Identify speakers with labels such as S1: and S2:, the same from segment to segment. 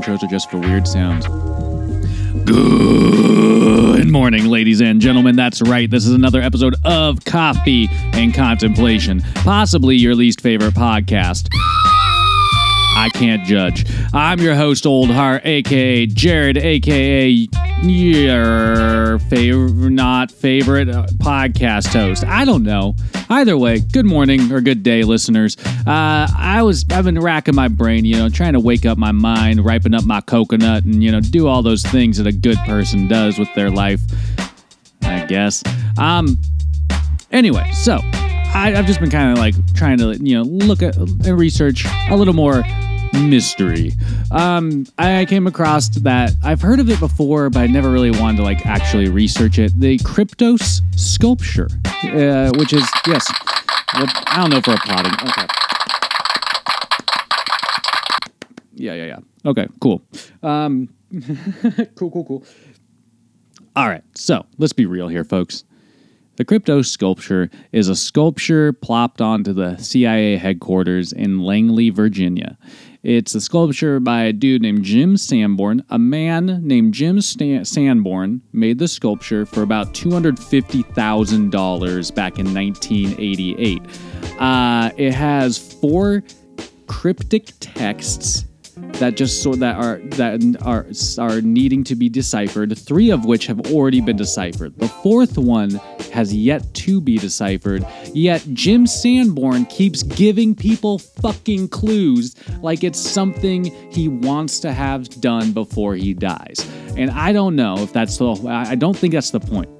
S1: Intros are just for weird sounds. Good morning, ladies and gentlemen. That's right. This is another episode of Coffee and Contemplation, possibly your least favorite podcast. I can't judge. I'm your host, Old Heart, aka Jared, aka your favorite, not favorite uh, podcast host. I don't know. Either way, good morning or good day, listeners. Uh, I was I've been racking my brain, you know, trying to wake up my mind, ripen up my coconut, and you know, do all those things that a good person does with their life. I guess. Um. Anyway, so I, I've just been kind of like trying to, you know, look at and research a little more mystery. Um, I came across that I've heard of it before, but I never really wanted to like actually research it. The Kryptos sculpture, uh, which is yes, I don't know we're applauding. Okay. Yeah, yeah, yeah. Okay, cool. Um, cool, cool, cool. All right, so let's be real here, folks. The Kryptos sculpture is a sculpture plopped onto the CIA headquarters in Langley, Virginia. It's a sculpture by a dude named Jim Sanborn. A man named Jim Stan- Sanborn made the sculpture for about $250,000 back in 1988. Uh, it has four cryptic texts that just sort that are that are are needing to be deciphered. Three of which have already been deciphered. The fourth one has yet to be deciphered. Yet Jim Sanborn keeps giving people fucking clues like it's something he wants to have done before he dies. And I don't know if that's the. I don't think that's the point.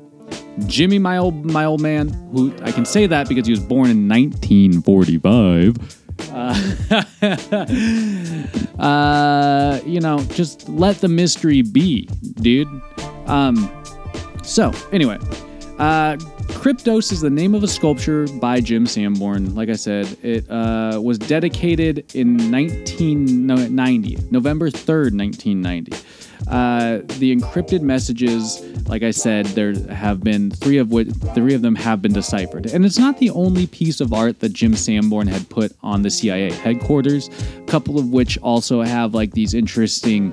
S1: Jimmy, my old my old man, who I can say that because he was born in 1945. uh, you know, just let the mystery be, dude. Um, so anyway, uh, Kryptos is the name of a sculpture by Jim Sanborn. Like I said, it uh, was dedicated in 1990, November 3rd, 1990. Uh, the encrypted messages, like I said, there have been three of which three of them have been deciphered, and it's not the only piece of art that Jim Sanborn had put on the CIA headquarters. A couple of which also have like these interesting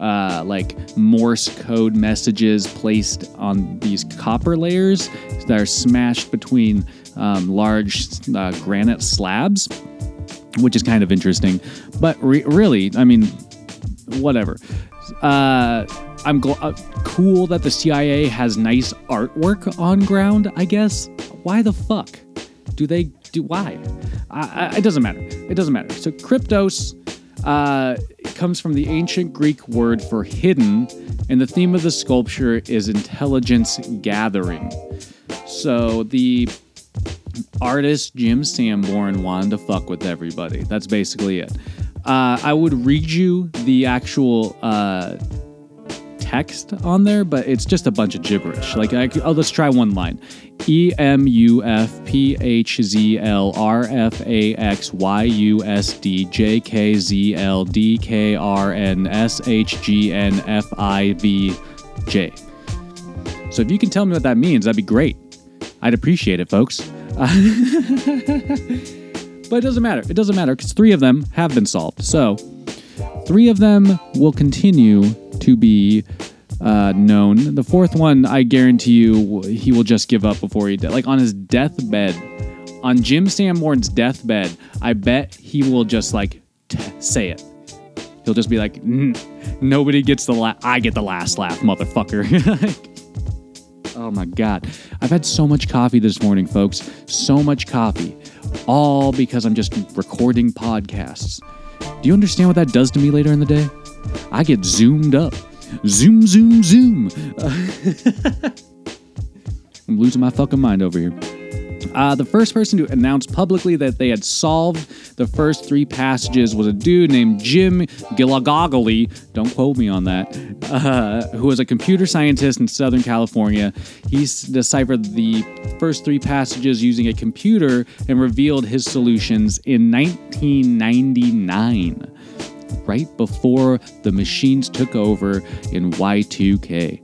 S1: uh, like Morse code messages placed on these copper layers that are smashed between um, large uh, granite slabs, which is kind of interesting. But re- really, I mean, whatever. Uh, I'm gl- uh, cool that the CIA has nice artwork on ground. I guess. Why the fuck do they do? Why? I, I, it doesn't matter. It doesn't matter. So Kryptos uh, comes from the ancient Greek word for hidden, and the theme of the sculpture is intelligence gathering. So the artist Jim Sanborn wanted to fuck with everybody. That's basically it. Uh, I would read you the actual uh, text on there, but it's just a bunch of gibberish. Like, I, oh, let's try one line. E M U F P H Z L R F A X Y U S D J K Z L D K R N S H G N F I V J. So if you can tell me what that means, that'd be great. I'd appreciate it, folks. but it doesn't matter. It doesn't matter because three of them have been solved. So three of them will continue to be uh, known. The fourth one, I guarantee you, he will just give up before he dies. Like on his deathbed, on Jim Sanborn's deathbed, I bet he will just like t- say it. He'll just be like, "Nobody gets the la- I get the last laugh, motherfucker." Oh my God. I've had so much coffee this morning, folks. So much coffee. All because I'm just recording podcasts. Do you understand what that does to me later in the day? I get zoomed up. Zoom, zoom, zoom. I'm losing my fucking mind over here. Uh, the first person to announce publicly that they had solved the first three passages was a dude named Jim Gillogly. Don't quote me on that. Uh, who was a computer scientist in Southern California. He deciphered the first three passages using a computer and revealed his solutions in 1999 right before the machines took over in Y2K.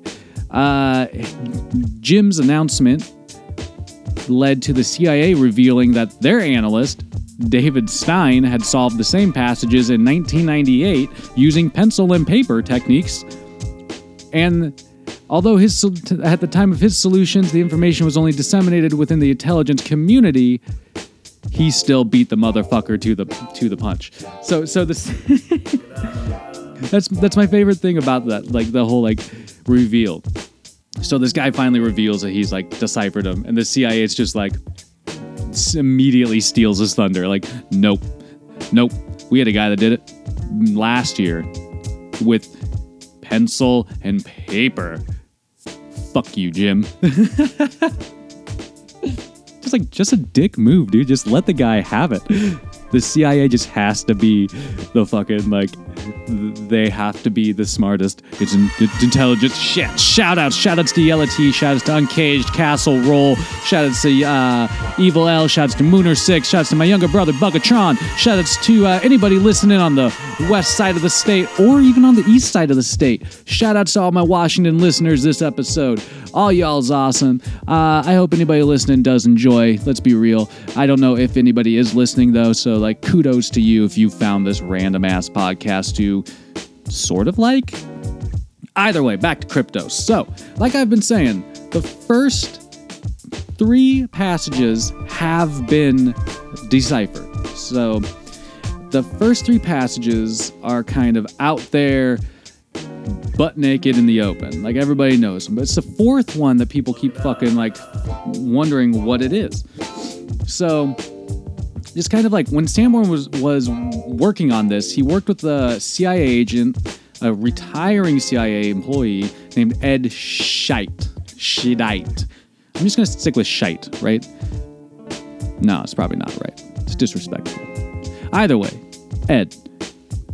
S1: Uh, Jim's announcement led to the CIA revealing that their analyst, David Stein, had solved the same passages in 1998 using pencil and paper techniques. And although his at the time of his solutions, the information was only disseminated within the intelligence community, he still beat the motherfucker to the to the punch. So so this that's that's my favorite thing about that, like the whole like reveal. So this guy finally reveals that he's like deciphered him, and the CIA is just like immediately steals his thunder. Like, nope, nope. We had a guy that did it last year with pencil and paper. Fuck you, Jim. like just a dick move, dude. Just let the guy have it. The CIA just has to be the fucking like they have to be the smartest. It's, in, it's intelligence. Shit. Shout outs. Shout outs to Yella T. Shout outs to Uncaged Castle Roll. Shout outs to uh, Evil L. Shout outs to Mooner Six. Shout outs to my younger brother Bugatron. Shout outs to uh, anybody listening on the west side of the state or even on the east side of the state. Shout outs to all my Washington listeners this episode. All y'all's awesome. Uh, I hope anybody listening does enjoy. Let's be real. I don't know if anybody is listening though, so like kudos to you if you found this random ass podcast to sort of like. Either way, back to crypto. So, like I've been saying, the first three passages have been deciphered. So, the first three passages are kind of out there, butt naked in the open. Like everybody knows them. But it's the fourth one that people keep fucking like wondering what it is. So, just kind of like when Sanborn was was working on this, he worked with a CIA agent, a retiring CIA employee named Ed Scheidt. Scheidite. I'm just gonna stick with Scheidt, right? No, it's probably not right. It's disrespectful. Either way, Ed.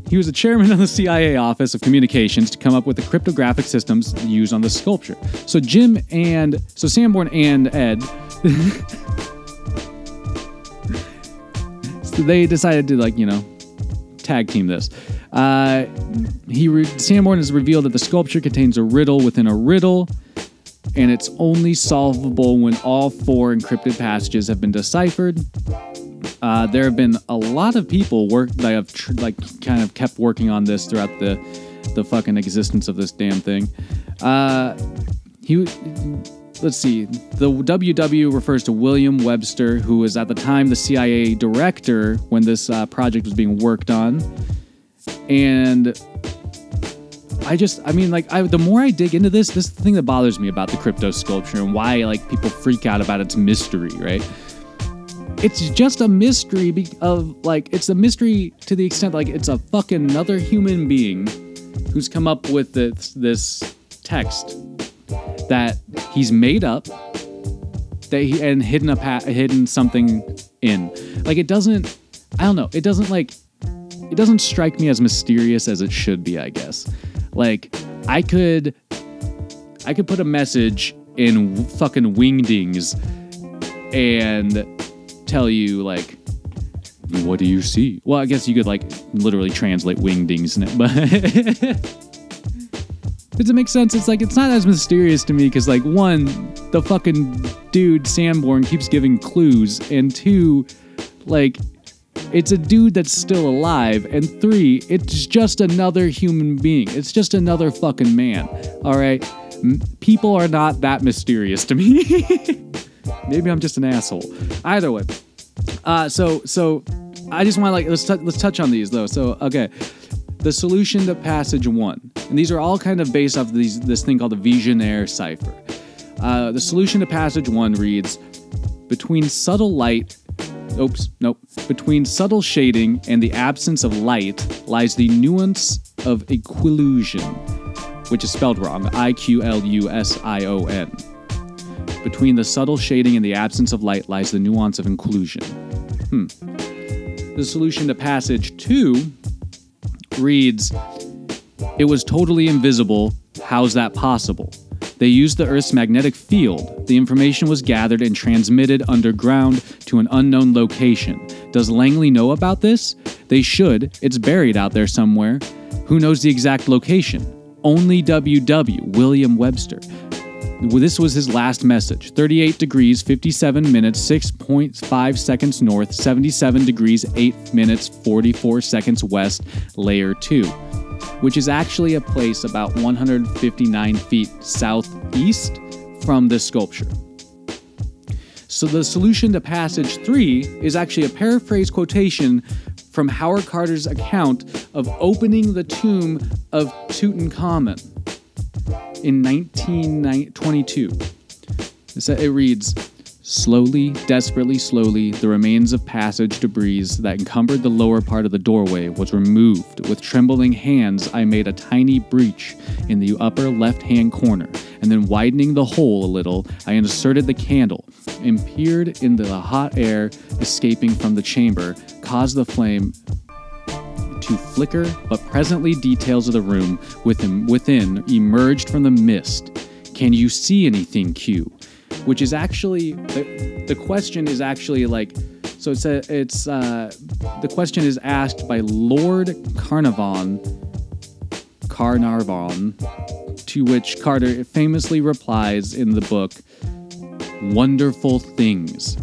S1: He was the chairman of the CIA Office of Communications to come up with the cryptographic systems used on the sculpture. So Jim and so Sanborn and Ed they decided to like you know tag team this. Uh, he re- Sanborn has revealed that the sculpture contains a riddle within a riddle, and it's only solvable when all four encrypted passages have been deciphered. Uh, there have been a lot of people work that have tr- like kind of kept working on this throughout the the fucking existence of this damn thing. Uh, he let's see. The WW refers to William Webster, who was at the time the CIA director when this uh, project was being worked on. And I just, I mean, like, I, the more I dig into this, this is the thing that bothers me about the Kryptos sculpture and why, like, people freak out about its mystery, right? It's just a mystery of, like, it's a mystery to the extent, like, it's a fucking another human being who's come up with this, this text that he's made up that he and hidden a pa- hidden something in. Like it doesn't i don't know it doesn't like it doesn't strike me as mysterious as it should be i guess. Like i could i could put a message in fucking wingdings and tell you like what do you see? Well i guess you could like literally translate wingdings but Does it make sense? It's like it's not as mysterious to me because like one, the fucking dude Sanborn keeps giving clues, and two, like it's a dude that's still alive, and three, it's just another human being. It's just another fucking man. All right, M- people are not that mysterious to me. Maybe I'm just an asshole. Either way, uh, so so I just want to like let's tou- let's touch on these though. So okay, the solution to passage one, and these are all kind of based off these this thing called the Vigenère cipher. Uh, the solution to passage one reads: between subtle light. Oops, nope. Between subtle shading and the absence of light lies the nuance of iqlusion, which is spelled wrong I Q L U S I O N. Between the subtle shading and the absence of light lies the nuance of inclusion. Hmm. The solution to passage two reads It was totally invisible. How's that possible? They used the Earth's magnetic field. The information was gathered and transmitted underground to an unknown location. Does Langley know about this? They should. It's buried out there somewhere. Who knows the exact location? Only WW, William Webster. This was his last message 38 degrees, 57 minutes, 6.5 seconds north, 77 degrees, 8 minutes, 44 seconds west, layer 2 which is actually a place about 159 feet southeast from this sculpture. So the solution to passage 3 is actually a paraphrase quotation from Howard Carter's account of opening the tomb of Tutankhamun in 1922. It reads, Slowly, desperately slowly, the remains of passage debris that encumbered the lower part of the doorway was removed. With trembling hands, I made a tiny breach in the upper left hand corner, and then widening the hole a little, I inserted the candle and peered into the hot air escaping from the chamber, caused the flame to flicker, but presently details of the room within, within emerged from the mist. Can you see anything, Q? Which is actually the, the question is actually like so it's a, it's uh, the question is asked by Lord Carnarvon Carnarvon to which Carter famously replies in the book wonderful things.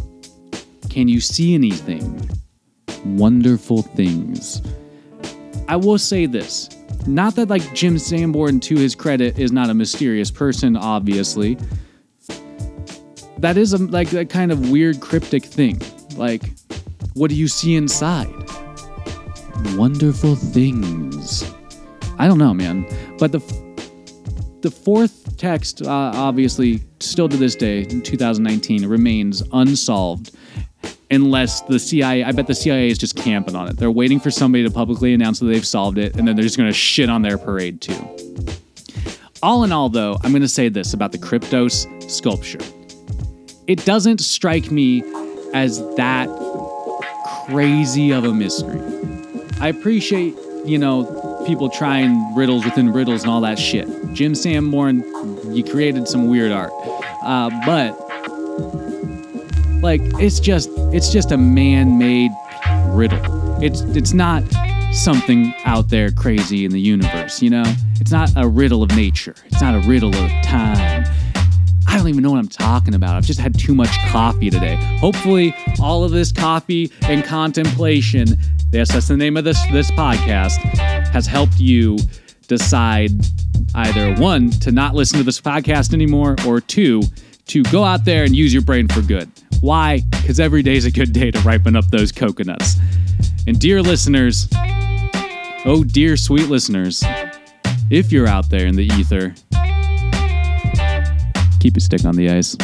S1: Can you see anything? Wonderful things. I will say this not that like Jim Sanborn to his credit is not a mysterious person obviously that is a, like a kind of weird cryptic thing. Like, what do you see inside? Wonderful things. I don't know, man. But the the fourth text, uh, obviously, still to this day, in 2019, remains unsolved. Unless the CIA, I bet the CIA is just camping on it. They're waiting for somebody to publicly announce that they've solved it, and then they're just going to shit on their parade too. All in all, though, I'm going to say this about the Kryptos sculpture it doesn't strike me as that crazy of a mystery. I appreciate, you know, people trying riddles within riddles and all that shit. Jim Sanborn, you created some weird art. Uh, but like it's just it's just a man-made riddle. It's it's not something out there crazy in the universe, you know? It's not a riddle of nature. It's not a riddle of time. I don't even know what I'm talking about. I've just had too much coffee today. Hopefully, all of this coffee and contemplation, yes, that's the name of this this podcast, has helped you decide either one to not listen to this podcast anymore or two to go out there and use your brain for good. Why? Because every day is a good day to ripen up those coconuts. And dear listeners, oh dear sweet listeners, if you're out there in the ether, keep a stick on the ice.